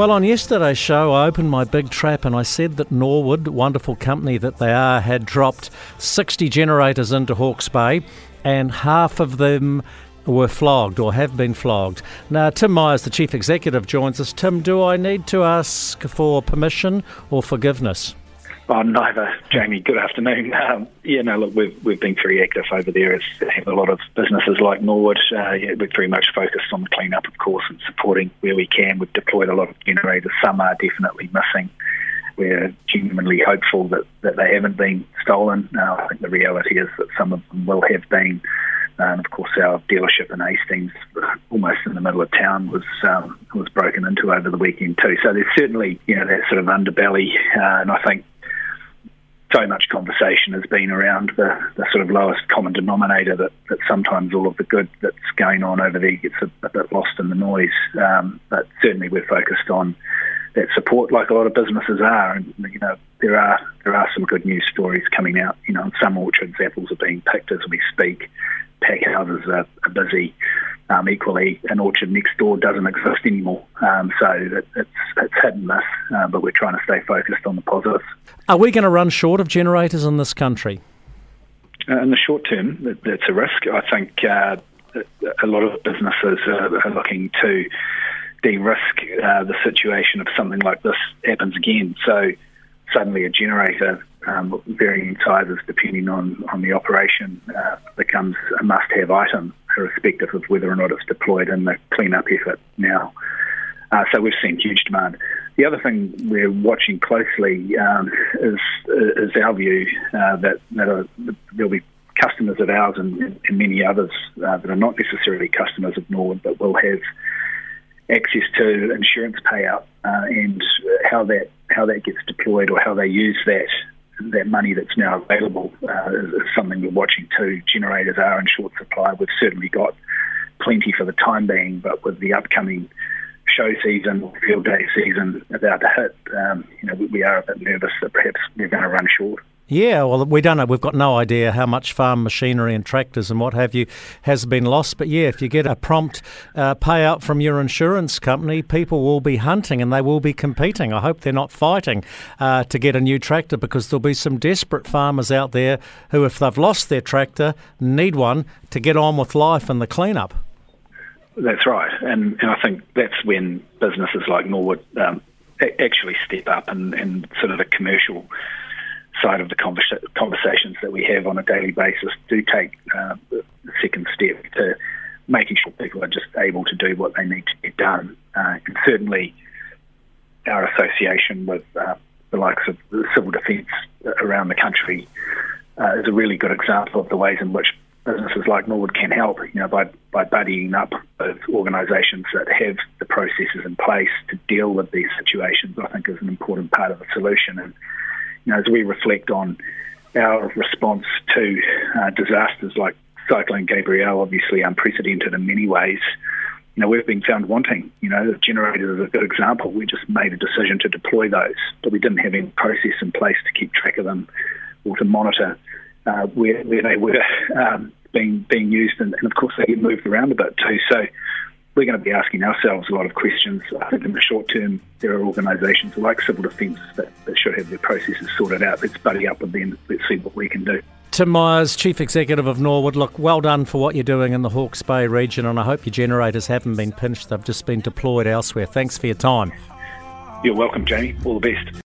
Well, on yesterday's show, I opened my big trap and I said that Norwood, wonderful company that they are, had dropped 60 generators into Hawke's Bay and half of them were flogged or have been flogged. Now, Tim Myers, the Chief Executive, joins us. Tim, do I need to ask for permission or forgiveness? Oh, neither, Jamie. Good afternoon. Um, yeah, no, look, we've we've been very active over there. Have a lot of businesses like Norwood. Uh, yeah, we're very much focused on the clean-up, of course, and supporting where we can. We've deployed a lot of generators. Some are definitely missing. We're genuinely hopeful that, that they haven't been stolen. Uh, I think the reality is that some of them will have been. And of course, our dealership in Hastings, almost in the middle of town, was um, was broken into over the weekend too. So there's certainly you know that sort of underbelly, uh, and I think so much conversation has been around the, the sort of lowest common denominator that, that sometimes all of the good that's going on over there gets a, a bit lost in the noise. Um, but certainly we're focused on that support, like a lot of businesses are. And you know there are there are some good news stories coming out. You know, some orchards apples are being picked as we speak. Pack houses are, are busy. Um, equally, an orchard next door doesn't exist anymore. Um, so it, it's, it's hit and miss, uh, but we're trying to stay focused on the positives. Are we going to run short of generators in this country? Uh, in the short term, that, that's a risk. I think uh, a lot of businesses are, are looking to de-risk uh, the situation if something like this happens again. So suddenly a generator um, varying sizes depending on, on the operation uh, becomes a must-have item, irrespective of whether or not it's deployed in the clean-up effort now. Uh, so we've seen huge demand. The other thing we're watching closely um, is, is our view uh, that, that are, there'll be customers of ours and, and many others uh, that are not necessarily customers of Norwood but will have access to insurance payout uh, and how that how that gets deployed or how they use that that money that's now available uh, is, something we're watching too. Generators are in short supply. We've certainly got plenty for the time being, but with the upcoming show season, field day season about to hit, um, you know, we, we are a bit nervous that perhaps we're going to run short. Yeah, well, we don't know. We've got no idea how much farm machinery and tractors and what have you has been lost. But yeah, if you get a prompt uh, payout from your insurance company, people will be hunting and they will be competing. I hope they're not fighting uh, to get a new tractor because there'll be some desperate farmers out there who, if they've lost their tractor, need one to get on with life and the cleanup. That's right, and, and I think that's when businesses like Norwood um, actually step up and, and sort of the commercial side of the conversations that we have on a daily basis do take uh, the second step to making sure people are just able to do what they need to get done. Uh, and certainly, our association with uh, the likes of the civil defence around the country uh, is a really good example of the ways in which businesses like Norwood can help. You know, by by buddying up with organisations that have the processes in place to deal with these situations, I think is an important part of the solution. And you know, as we reflect on our response to uh, disasters like Cyclone Gabrielle, obviously unprecedented in many ways, you know, we've been found wanting. You know, the generator is a good example. We just made a decision to deploy those, but we didn't have any process in place to keep track of them or to monitor uh, where, where they were um, being being used, and, and, of course they get moved around a bit too. So we're going to be asking ourselves a lot of questions. I think in the short term, there are organisations like Civil Defence that, that have their processes sorted out. Let's buddy up with them. Let's see what we can do. Tim Myers, Chief Executive of Norwood. Look, well done for what you're doing in the Hawke's Bay region, and I hope your generators haven't been pinched. They've just been deployed elsewhere. Thanks for your time. You're welcome, Jamie. All the best.